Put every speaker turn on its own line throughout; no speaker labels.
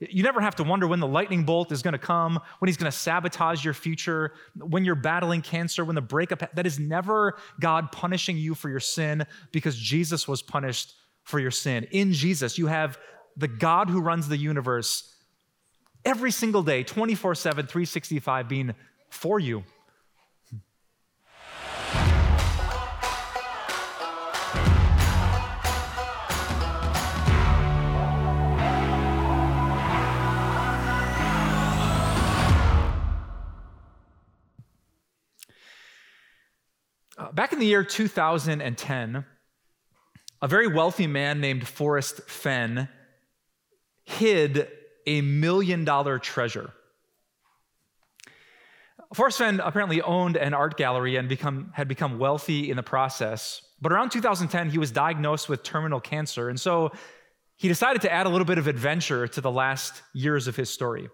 You never have to wonder when the lightning bolt is going to come, when he's going to sabotage your future, when you're battling cancer, when the breakup. That is never God punishing you for your sin because Jesus was punished for your sin. In Jesus, you have the God who runs the universe every single day, 24 7, 365, being for you. Back in the year 2010, a very wealthy man named Forrest Fenn hid a million dollar treasure. Forrest Fenn apparently owned an art gallery and become, had become wealthy in the process. But around 2010, he was diagnosed with terminal cancer. And so he decided to add a little bit of adventure to the last years of his story.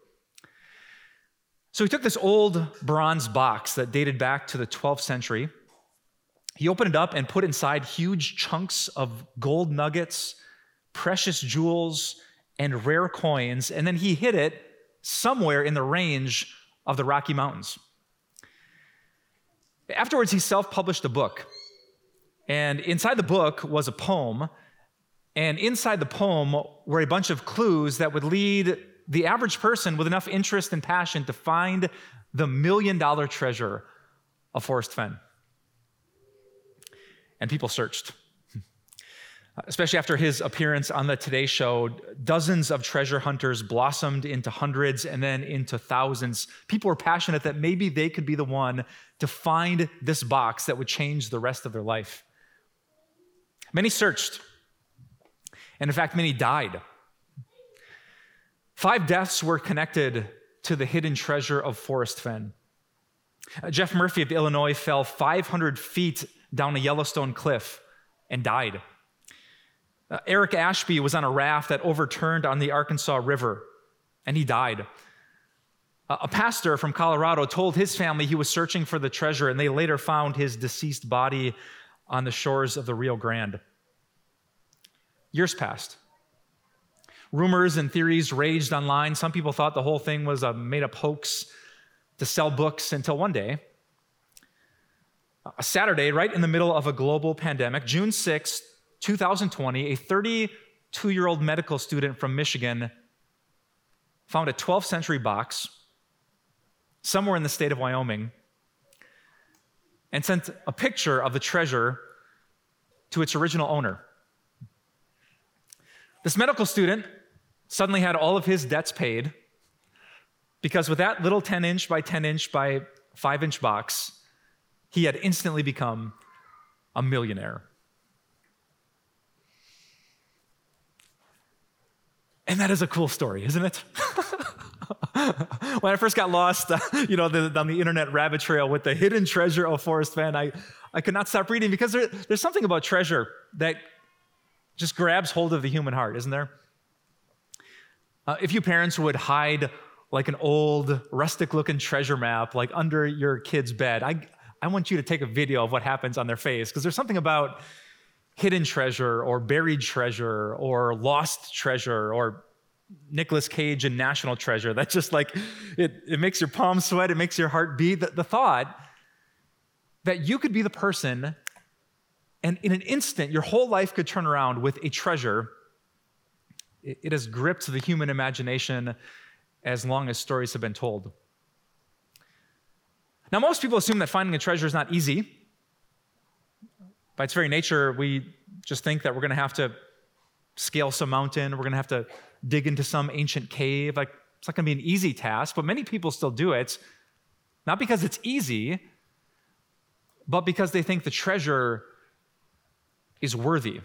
So he took this old bronze box that dated back to the 12th century he opened it up and put inside huge chunks of gold nuggets, precious jewels, and rare coins, and then he hid it somewhere in the range of the Rocky Mountains. Afterwards, he self published a book. And inside the book was a poem. And inside the poem were a bunch of clues that would lead the average person with enough interest and passion to find the million dollar treasure of Forrest Fenn and people searched. Especially after his appearance on the Today Show, dozens of treasure hunters blossomed into hundreds and then into thousands. People were passionate that maybe they could be the one to find this box that would change the rest of their life. Many searched, and in fact, many died. Five deaths were connected to the hidden treasure of Forrest Fenn. Jeff Murphy of Illinois fell 500 feet down a Yellowstone cliff and died. Uh, Eric Ashby was on a raft that overturned on the Arkansas River and he died. Uh, a pastor from Colorado told his family he was searching for the treasure and they later found his deceased body on the shores of the Rio Grande. Years passed. Rumors and theories raged online. Some people thought the whole thing was a made up hoax to sell books until one day, a Saturday, right in the middle of a global pandemic, June 6, 2020, a 32 year old medical student from Michigan found a 12th century box somewhere in the state of Wyoming and sent a picture of the treasure to its original owner. This medical student suddenly had all of his debts paid because with that little 10 inch by 10 inch by 5 inch box, he had instantly become a millionaire. And that is a cool story, isn't it? when I first got lost, uh, you know, the, on the internet rabbit trail with the hidden treasure of Forrest Fenn, I, I could not stop reading because there, there's something about treasure that just grabs hold of the human heart, isn't there? Uh, if you parents would hide like an old rustic looking treasure map like under your kid's bed, I, I want you to take a video of what happens on their face because there's something about hidden treasure or buried treasure or lost treasure or Nicolas Cage and National Treasure. That's just like, it, it makes your palms sweat, it makes your heart beat. The, the thought that you could be the person and in an instant, your whole life could turn around with a treasure, it, it has gripped the human imagination as long as stories have been told. Now, most people assume that finding a treasure is not easy. By its very nature, we just think that we're going to have to scale some mountain, we're going to have to dig into some ancient cave. Like, it's not going to be an easy task, but many people still do it, not because it's easy, but because they think the treasure is worthy.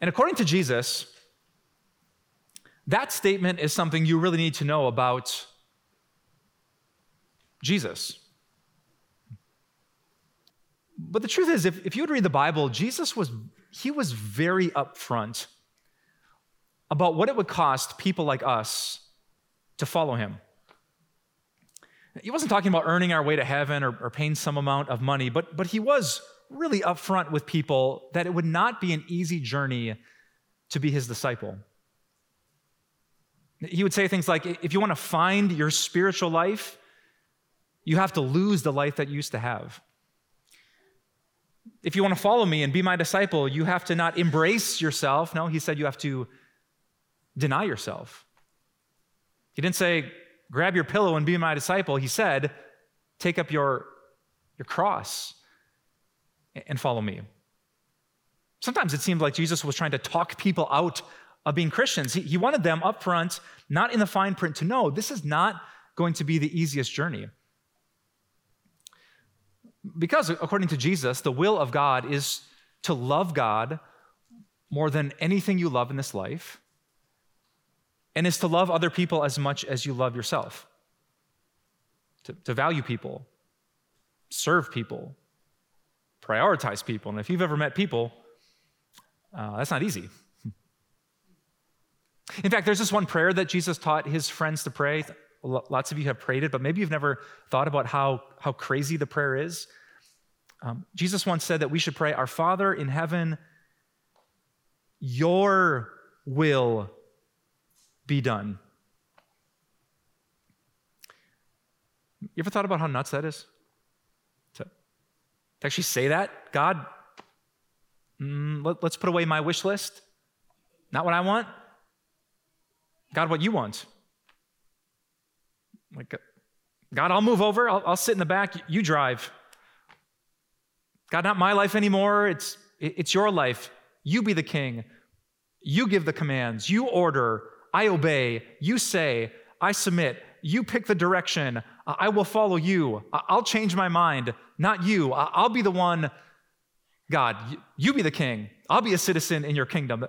And according to Jesus, that statement is something you really need to know about Jesus. But the truth is, if, if you would read the Bible, Jesus was, he was very upfront about what it would cost people like us to follow him. He wasn't talking about earning our way to heaven or, or paying some amount of money, but, but he was really upfront with people that it would not be an easy journey to be his disciple. He would say things like if you want to find your spiritual life, you have to lose the life that you used to have. If you want to follow me and be my disciple, you have to not embrace yourself. No, he said you have to deny yourself. He didn't say, grab your pillow and be my disciple. He said, take up your, your cross and follow me. Sometimes it seemed like Jesus was trying to talk people out of being Christians. He, he wanted them up front, not in the fine print, to know this is not going to be the easiest journey. Because, according to Jesus, the will of God is to love God more than anything you love in this life, and is to love other people as much as you love yourself, to, to value people, serve people, prioritize people. And if you've ever met people, uh, that's not easy. In fact, there's this one prayer that Jesus taught his friends to pray. Lots of you have prayed it, but maybe you've never thought about how, how crazy the prayer is. Um, Jesus once said that we should pray, Our Father in heaven, your will be done. You ever thought about how nuts that is? To, to actually say that, God, mm, let, let's put away my wish list. Not what I want. God, what you want. Like, God, I'll move over. I'll, I'll sit in the back. You drive. God, not my life anymore. It's, it's your life. You be the king. You give the commands. You order. I obey. You say. I submit. You pick the direction. I will follow you. I'll change my mind, not you. I'll be the one. God, you be the king. I'll be a citizen in your kingdom.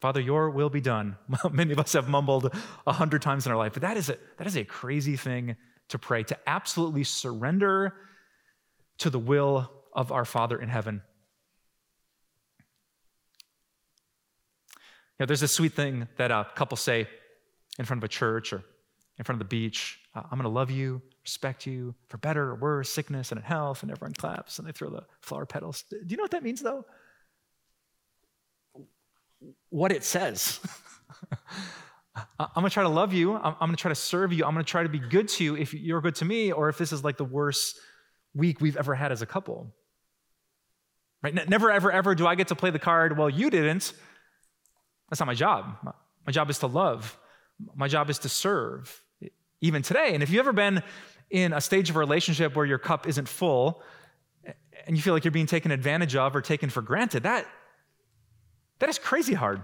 Father, your will be done. Many of us have mumbled a hundred times in our life, but that is, a, that is a crazy thing to pray, to absolutely surrender to the will of our Father in heaven. You know, there's this sweet thing that a couple say in front of a church or in front of the beach uh, I'm going to love you, respect you, for better or worse, sickness and in health, and everyone claps and they throw the flower petals. Do you know what that means, though? What it says. I'm to try to love you. I'm, going to try to serve you. I'm to try to be good to you if you're good to me, or if this is like the worst week we've ever had as a couple. Right? Never, ever, ever do I get to play the card, well, you didn't. That's not my job. My job is to love, my job is to serve, even today. And if you've ever been in a stage of a relationship where your cup isn't full and you feel like you're being taken advantage of or taken for granted, that, that is crazy hard.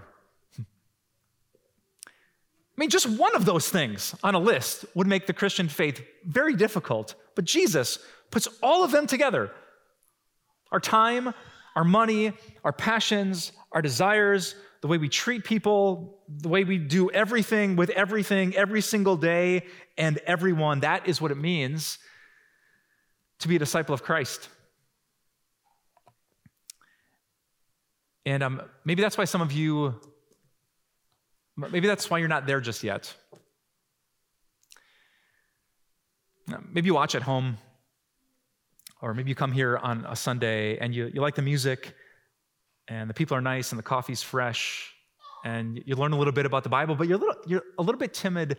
I mean, just one of those things on a list would make the Christian faith very difficult. But Jesus puts all of them together our time, our money, our passions, our desires, the way we treat people, the way we do everything with everything every single day and everyone. That is what it means to be a disciple of Christ. And um, maybe that's why some of you, maybe that's why you're not there just yet. Maybe you watch at home or maybe you come here on a Sunday and you, you like the music and the people are nice and the coffee's fresh and you learn a little bit about the Bible, but you're a little, you're a little bit timid,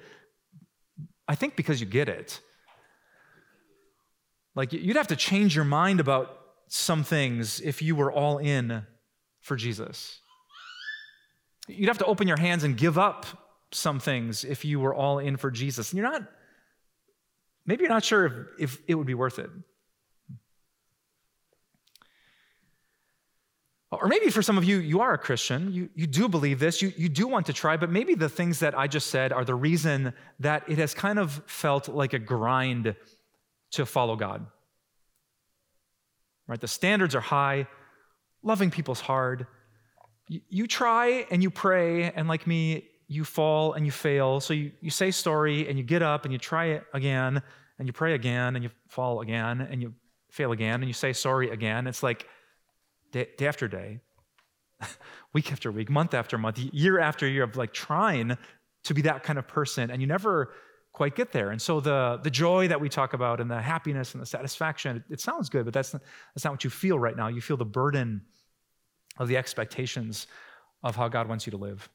I think because you get it. Like you'd have to change your mind about some things if you were all in for Jesus. You'd have to open your hands and give up some things if you were all in for Jesus. And you're not, maybe you're not sure if, if it would be worth it. Or maybe for some of you, you are a Christian, you, you do believe this, you, you do want to try, but maybe the things that I just said are the reason that it has kind of felt like a grind to follow God. Right? The standards are high, loving people's hard. You, try and you pray, and like me, you fall and you fail. So you, you say sorry and you get up and you try it again, and you pray again, and you fall again, and you fail again, and you say sorry again. It's like, day, day after day, week after week, month after month, year after year of like trying to be that kind of person, and you never quite get there. And so the, the joy that we talk about and the happiness and the satisfaction, it, it sounds good, but that's not, that's not what you feel right now. You feel the burden of the expectations of how God wants you to live.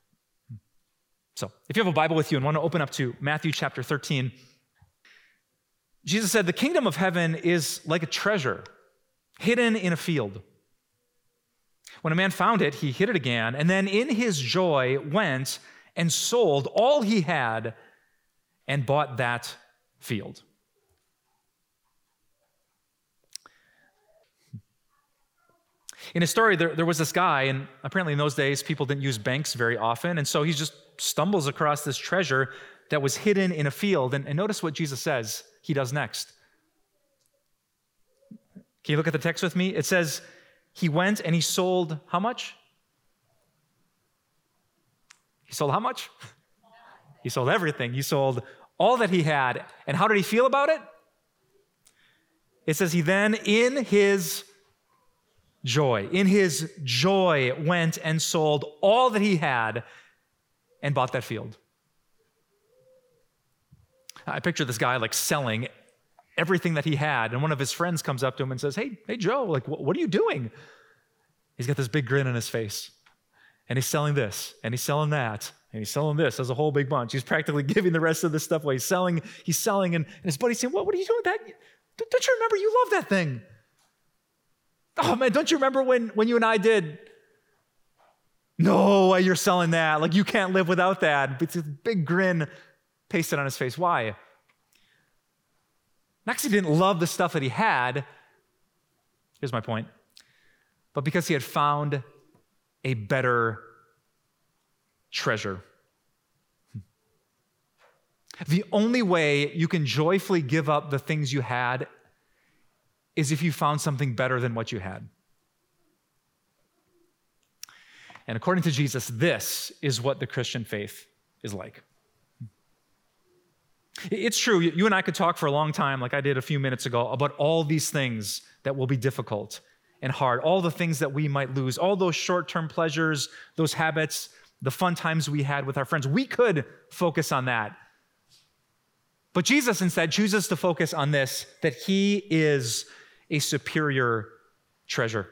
So, if you have a Bible with you and want to open up to Matthew chapter 13, Jesus said, The kingdom of heaven is like a treasure hidden in a field. When a man found it, he hid it again, and then in his joy went and sold all he had and bought that field. In a story, there, there was this guy, and apparently in those days, people didn't use banks very often, and so he just stumbles across this treasure that was hidden in a field. And, and notice what Jesus says he does next. Can you look at the text with me? It says, He went and he sold how much? He sold how much? He sold everything. He sold all that he had. And how did he feel about it? It says, He then, in his joy, in his joy, went and sold all that he had and bought that field. I picture this guy like selling everything that he had, and one of his friends comes up to him and says, Hey, hey, Joe, like, what are you doing? He's got this big grin on his face, and he's selling this, and he's selling that, and he's selling this as a whole big bunch. He's practically giving the rest of this stuff away. He's selling, he's selling, and, and his buddy's saying, What, what are you doing with that? Don't you remember you love that thing? Oh man, don't you remember when, when you and I did? No way you're selling that. Like you can't live without that. It's a big grin pasted on his face. Why? Not because he didn't love the stuff that he had. Here's my point. But because he had found a better treasure. The only way you can joyfully give up the things you had is if you found something better than what you had. And according to Jesus, this is what the Christian faith is like. It's true, you and I could talk for a long time, like I did a few minutes ago, about all these things that will be difficult and hard, all the things that we might lose, all those short term pleasures, those habits, the fun times we had with our friends. We could focus on that. But Jesus instead chooses to focus on this that he is a superior treasure.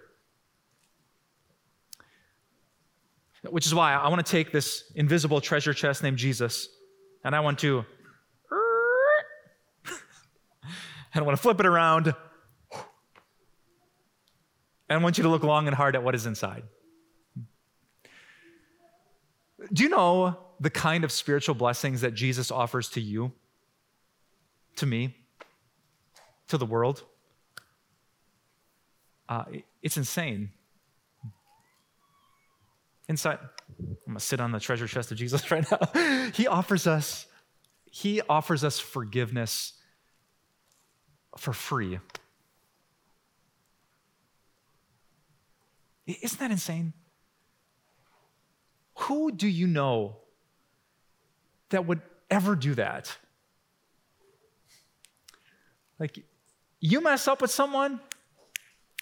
Which is why I want to take this invisible treasure chest named Jesus and I want to and I want to flip it around. And I want you to look long and hard at what is inside. Do you know the kind of spiritual blessings that Jesus offers to you, to me, to the world? Uh, it's insane. Inside, I'm gonna sit on the treasure chest of Jesus right now. he offers us, he offers us forgiveness for free. Isn't that insane? Who do you know that would ever do that? Like, you mess up with someone,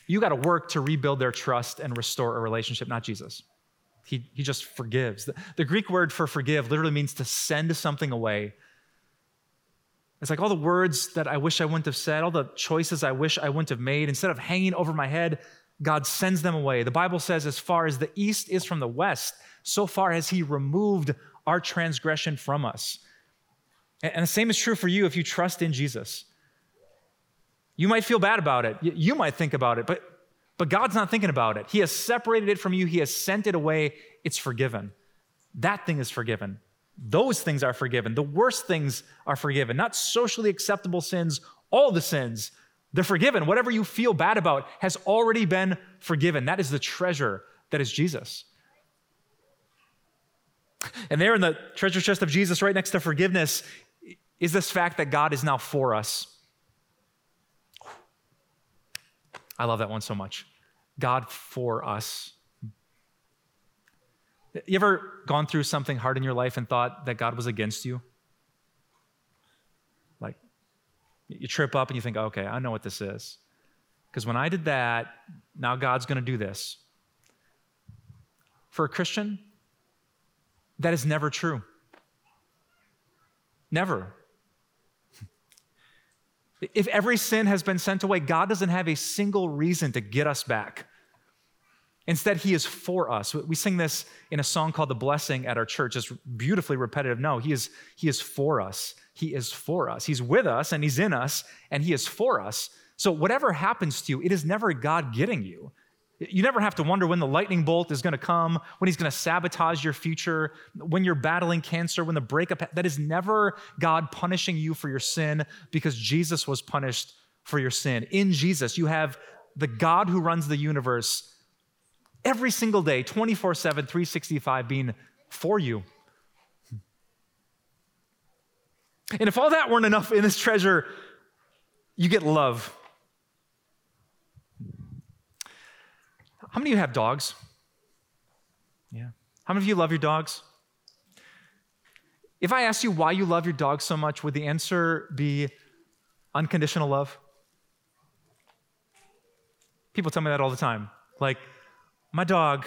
you got to work to rebuild their trust and restore a relationship, not Jesus. He, he just forgives. The, the Greek word for forgive literally means to send something away. It's like all the words that I wish I wouldn't have said, all the choices I wish I wouldn't have made, instead of hanging over my head, God sends them away. The Bible says, as far as the east is from the west, so far has He removed our transgression from us. And the same is true for you if you trust in Jesus. You might feel bad about it. You might think about it, but, but God's not thinking about it. He has separated it from you, He has sent it away. It's forgiven. That thing is forgiven. Those things are forgiven. The worst things are forgiven, not socially acceptable sins, all the sins. They're forgiven. Whatever you feel bad about has already been forgiven. That is the treasure that is Jesus. And there in the treasure chest of Jesus, right next to forgiveness, is this fact that God is now for us. I love that one so much. God for us. You ever gone through something hard in your life and thought that God was against you? Like, you trip up and you think, okay, I know what this is. Because when I did that, now God's going to do this. For a Christian, that is never true. Never. If every sin has been sent away, God doesn't have a single reason to get us back. Instead, He is for us. We sing this in a song called The Blessing at our church. It's beautifully repetitive. No, He is, he is for us. He is for us. He's with us and He's in us and He is for us. So, whatever happens to you, it is never God getting you. You never have to wonder when the lightning bolt is going to come, when he's going to sabotage your future, when you're battling cancer, when the breakup. That is never God punishing you for your sin because Jesus was punished for your sin. In Jesus, you have the God who runs the universe every single day, 24 7, 365, being for you. And if all that weren't enough in this treasure, you get love. How many of you have dogs? Yeah. How many of you love your dogs? If I asked you why you love your dog so much, would the answer be unconditional love? People tell me that all the time. Like, my dog,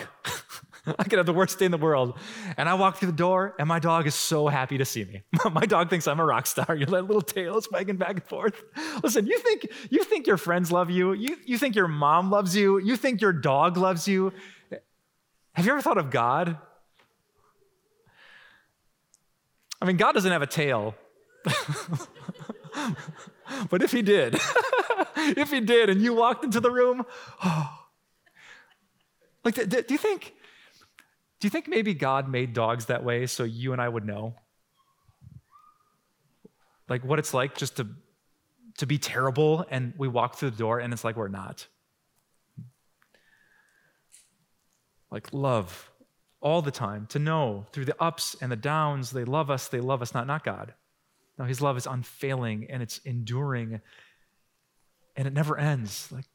I could have the worst day in the world. And I walk through the door, and my dog is so happy to see me. my dog thinks I'm a rock star. You that little tail wagging back and forth. Listen, you think you think your friends love you. You you think your mom loves you. You think your dog loves you. Have you ever thought of God? I mean, God doesn't have a tail. but if he did, if he did, and you walked into the room, oh, like, do you think, do you think maybe God made dogs that way so you and I would know? Like what it's like just to, to be terrible and we walk through the door and it's like we're not. Like love all the time, to know through the ups and the downs, they love us, they love us not, not God. No, his love is unfailing and it's enduring and it never ends. Like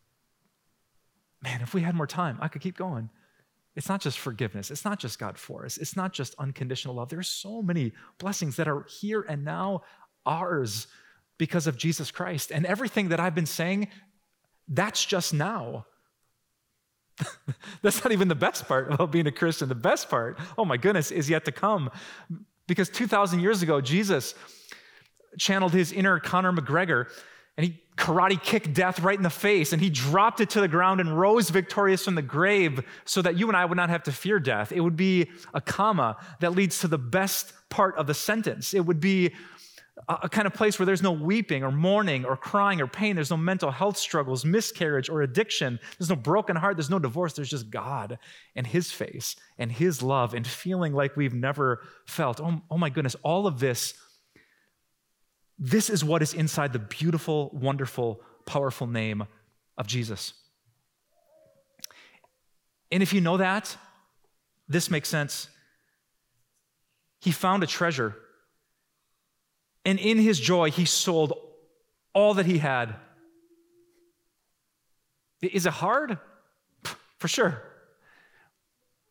man, if we had more time, I could keep going. It's not just forgiveness. It's not just God for us. It's not just unconditional love. There's so many blessings that are here and now ours because of Jesus Christ. And everything that I've been saying, that's just now. that's not even the best part about being a Christian. The best part, oh my goodness, is yet to come. Because 2,000 years ago, Jesus channeled his inner Conor McGregor and he karate kicked death right in the face and he dropped it to the ground and rose victorious from the grave so that you and I would not have to fear death. It would be a comma that leads to the best part of the sentence. It would be a, kind of place where there's no weeping or mourning or crying or pain. There's no mental health struggles, miscarriage or addiction. There's no broken heart. There's no divorce. There's just God and His face and His love and feeling like we've never felt. Oh, oh my goodness, all of this this is what is inside the beautiful, wonderful, powerful name of Jesus. And if you know that, this makes sense. He found a treasure, and in his joy, he sold all that he had. Is it hard? For sure.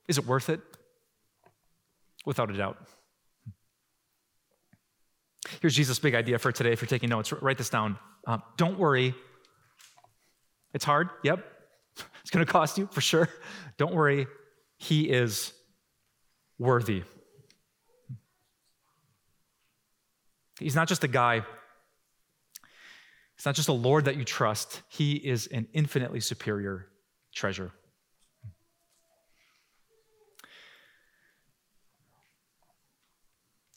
Is it worth it? Without a doubt. Here's Jesus' big idea for today. If you're taking notes, write this down. Uh, don't worry. It's hard. Yep. It's going to cost you for sure. Don't worry. He is worthy. He's not just a guy, he's not just a Lord that you trust. He is an infinitely superior treasure.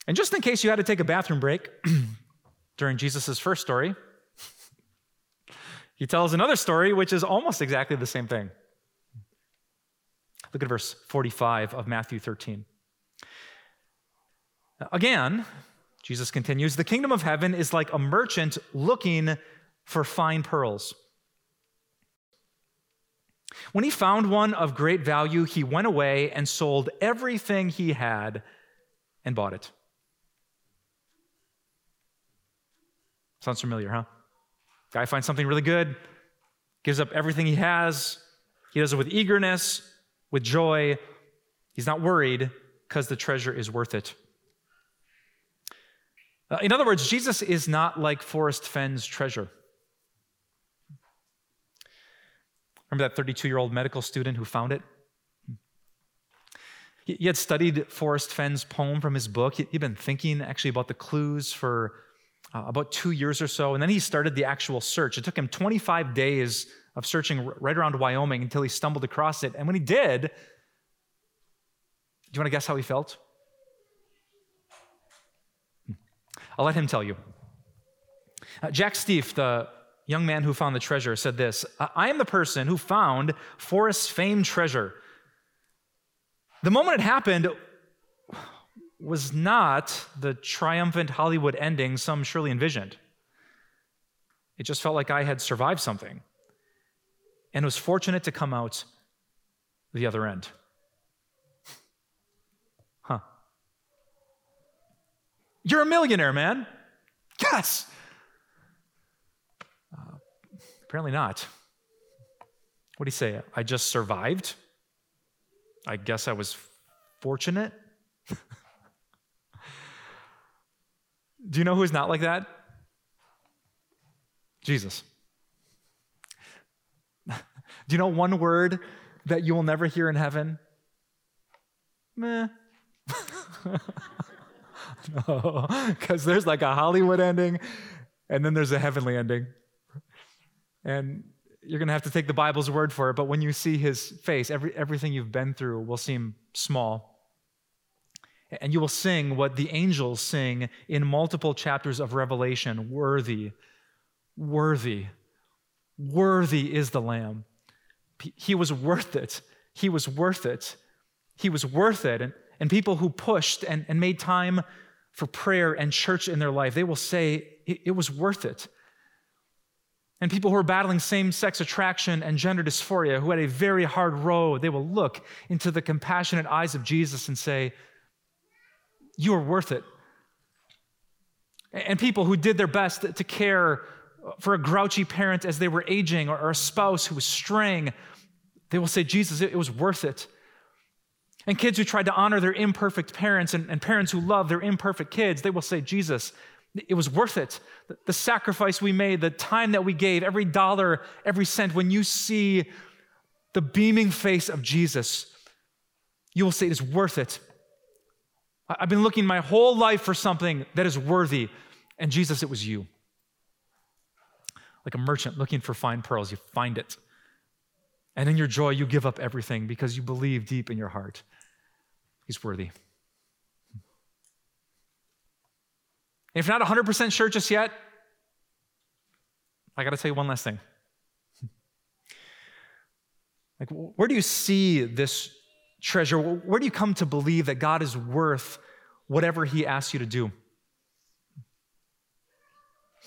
And just in case you had to take a bathroom break during Jesus' first story, he tells another story which is almost exactly the same thing. Look at verse 45 of Matthew 13. Again, Jesus continues, the kingdom of heaven is like a merchant looking for fine pearls. When he found one of great value, he went away and sold everything he had and bought it. Sounds familiar, huh? Guy finds something really good, gives up everything he has. He does it with eagerness, with joy. He's not worried because the treasure is worth it. Uh, in other words, Jesus is not like Forrest Fenn's treasure. Remember that 32 year old medical student who found it? He had studied Forrest Fenn's poem from his book. He'd been thinking actually about the clues for uh, about two years or so. And then he started the actual search. It took him 25 days of searching right around Wyoming until he stumbled across it. And when he did, do you want to guess how he felt? Hmm. I'll let him tell you. Uh, Jack Stuef, the young man who found the treasure, said this I am the person who found Forrest's famed treasure. The moment it happened was not the triumphant Hollywood ending some surely envisioned. It just felt like I had survived something and was fortunate to come out the other end. Huh. You're a millionaire, man. Yes. Uh, apparently not. What do you say? I just survived? I guess I was fortunate? do you know who's not like that? Jesus. do you know one word that you will never hear in heaven? Meh. no, because there's like a Hollywood ending and then there's a heavenly ending. And you're going to have to take the Bible's word for it, but when you see his face, every, everything you've been through will seem small. And you will sing what the angels sing in multiple chapters of Revelation Worthy, worthy, worthy is the Lamb. He was worth it. He was worth it. He was worth it. And, and people who pushed and, and made time for prayer and church in their life, they will say, it, it was worth it. And people who are battling same sex attraction and gender dysphoria, who had a very hard road, they will look into the compassionate eyes of Jesus and say, You are worth it. And people who did their best to care for a grouchy parent as they were aging or a spouse who was straying, they will say, Jesus, it was worth it. And kids who tried to honor their imperfect parents and, and parents who love their imperfect kids, they will say, Jesus, it was worth it. The sacrifice we made, the time that we gave, every dollar, every cent. When you see the beaming face of Jesus, you will say it is worth it. I've been looking my whole life for something that is worthy, and Jesus, it was you. Like a merchant looking for fine pearls, you find it. And in your joy, you give up everything because you believe deep in your heart He's worthy. if you're not 100% sure just yet, I got to tell you one last thing. Like, where do you see this treasure? Where do you come to believe that God is worth whatever He asks you to do?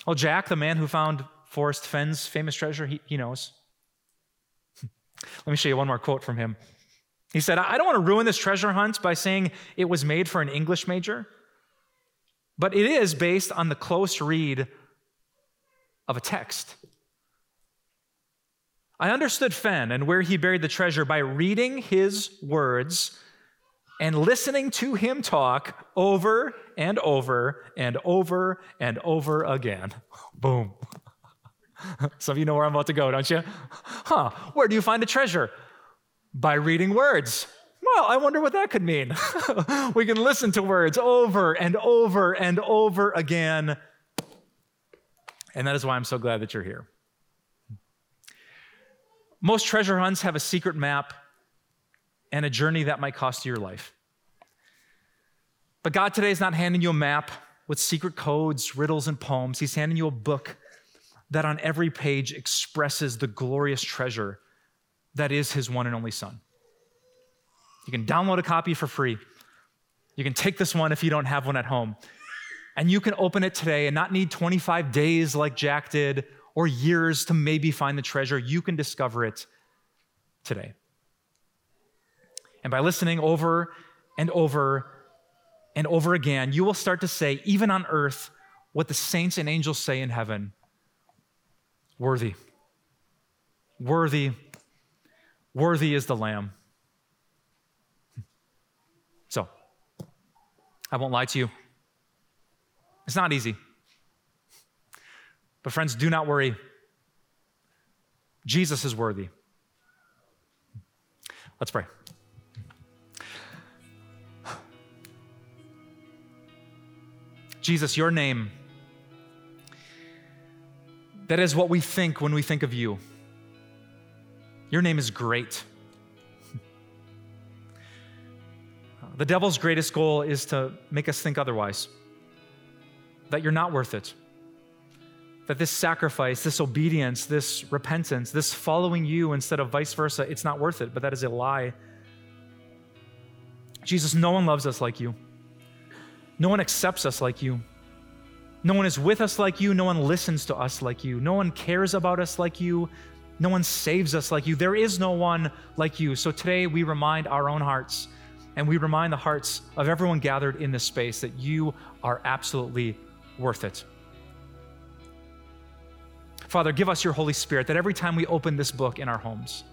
Well, Jack, the man who found Forrest Fenn's famous treasure, he, he knows. Let me show you one more quote from him. He said, I don't want to ruin this treasure hunt by saying it was made for an English major but it is based on the close read of a text. I understood Fenn and where he buried the treasure by reading his words and listening to him talk over and over and over and over again. Boom. Some of you know where I'm about to go, don't you? Huh, where do you find a treasure? By reading words. Well, I wonder what that could mean. we can listen to words over and over and over again. And that is why I'm so glad that you're here. Most treasure hunts have a secret map and a journey that might cost you your life. But God today is not handing you a map with secret codes, riddles, and poems. He's handing you a book that on every page expresses the glorious treasure that is His one and only Son. You can download a copy for free. You can take this one if you don't have one at home. And you can open it today and not need 25 days like Jack did or years to maybe find the treasure. You can discover it today. And by listening over and over and over again, you will start to say, even on earth, what the saints and angels say in heaven worthy. Worthy. Worthy is the Lamb. So, I won't lie to you. It's not easy. But, friends, do not worry. Jesus is worthy. Let's pray. Jesus, your name That is what we think when we think of you. Your name is great. The devil's greatest goal is to make us think otherwise, that you're not worth it, that this sacrifice, this obedience, this repentance, this following you instead of vice versa, it's not worth it, but that is a lie. Jesus, no one loves us like you. No one accepts us like you. No one is with us like you. No one listens to us like you. No one cares about us like you. No one saves us like you. There is no one like you. So today we remind our own hearts and we remind the hearts of everyone gathered in this space that you are absolutely worth it. Father, give us your Holy Spirit that every time we open this book in our homes,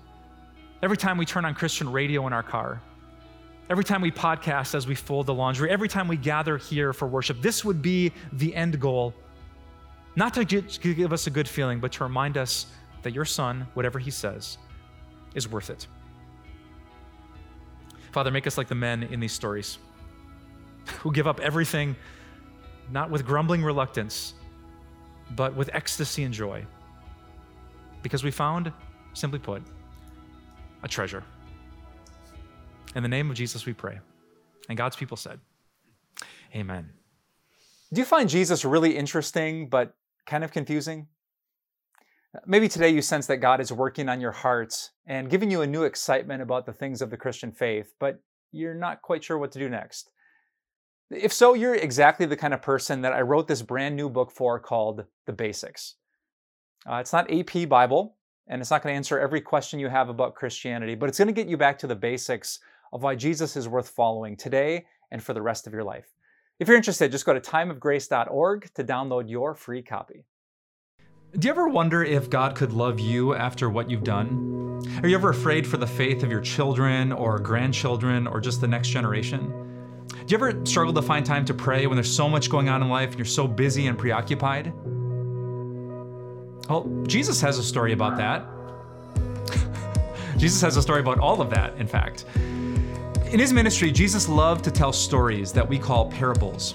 every time we turn on Christian radio in our car, every time we podcast as we fold the laundry, every time we gather here for worship, this would be the end goal. Not to give us a good feeling, but to remind us that your son, whatever he says, is worth it. Father, make us like the men in these stories who give up everything, not with grumbling reluctance, but with ecstasy and joy. Because we found, simply put, a treasure. In the name of Jesus, we pray. And God's people said, Amen.
Do you find Jesus really interesting, but kind of confusing? Maybe today you sense that God is working on your heart and giving you a new excitement about the things of the Christian faith, but you're not quite sure what to do next. If so, you're exactly the kind of person that I wrote this brand new book for called The Basics. Uh, it's not AP Bible, and it's not going to answer every question you have about Christianity, but it's going to get you back to the basics of why Jesus is worth following today and for the rest of your life. If you're interested, just go to timeofgrace.org to download your free copy.
Do you ever wonder if God could love you after what you've done? Are you ever afraid for the faith of your children or grandchildren or just the next generation? Do you ever struggle to find time to pray when there's so much going on in life and you're so busy and preoccupied? Well, Jesus has a story about that. Jesus has a story about all of that, in fact. In his ministry, Jesus loved to tell stories that we call parables.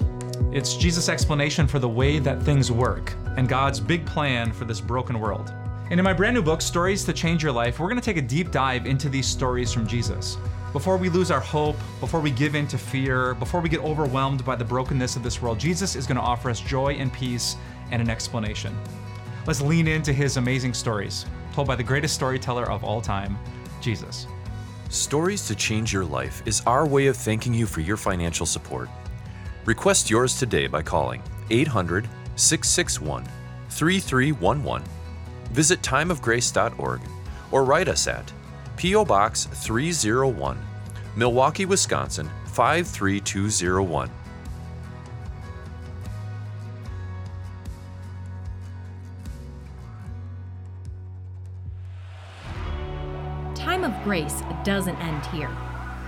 It's Jesus' explanation for the way that things work and God's big plan for this broken world. And in my brand new book, Stories to Change Your Life, we're going to take a deep dive into these stories from Jesus. Before we lose our hope, before we give in to fear, before we get overwhelmed by the brokenness of this world, Jesus is going to offer us joy and peace and an explanation. Let's lean into his amazing stories, told by the greatest storyteller of all time, Jesus.
Stories to Change Your Life is our way of thanking you for your financial support. Request yours today by calling 800 661 3311. Visit timeofgrace.org or write us at P.O. Box 301, Milwaukee, Wisconsin 53201.
Time of Grace doesn't end here.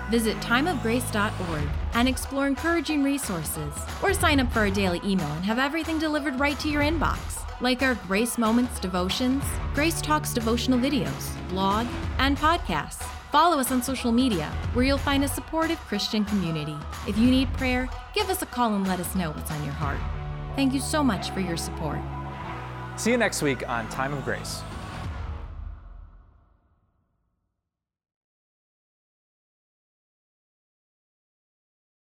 Visit timeofgrace.org and explore encouraging resources, or sign up for our daily email and have everything delivered right to your inbox, like our Grace Moments devotions, Grace Talks devotional videos, blog, and podcasts. Follow us on social media, where you'll find a supportive Christian community. If you need prayer, give us a call and let us know what's on your heart. Thank you so much for your support.
See you next week on Time of Grace.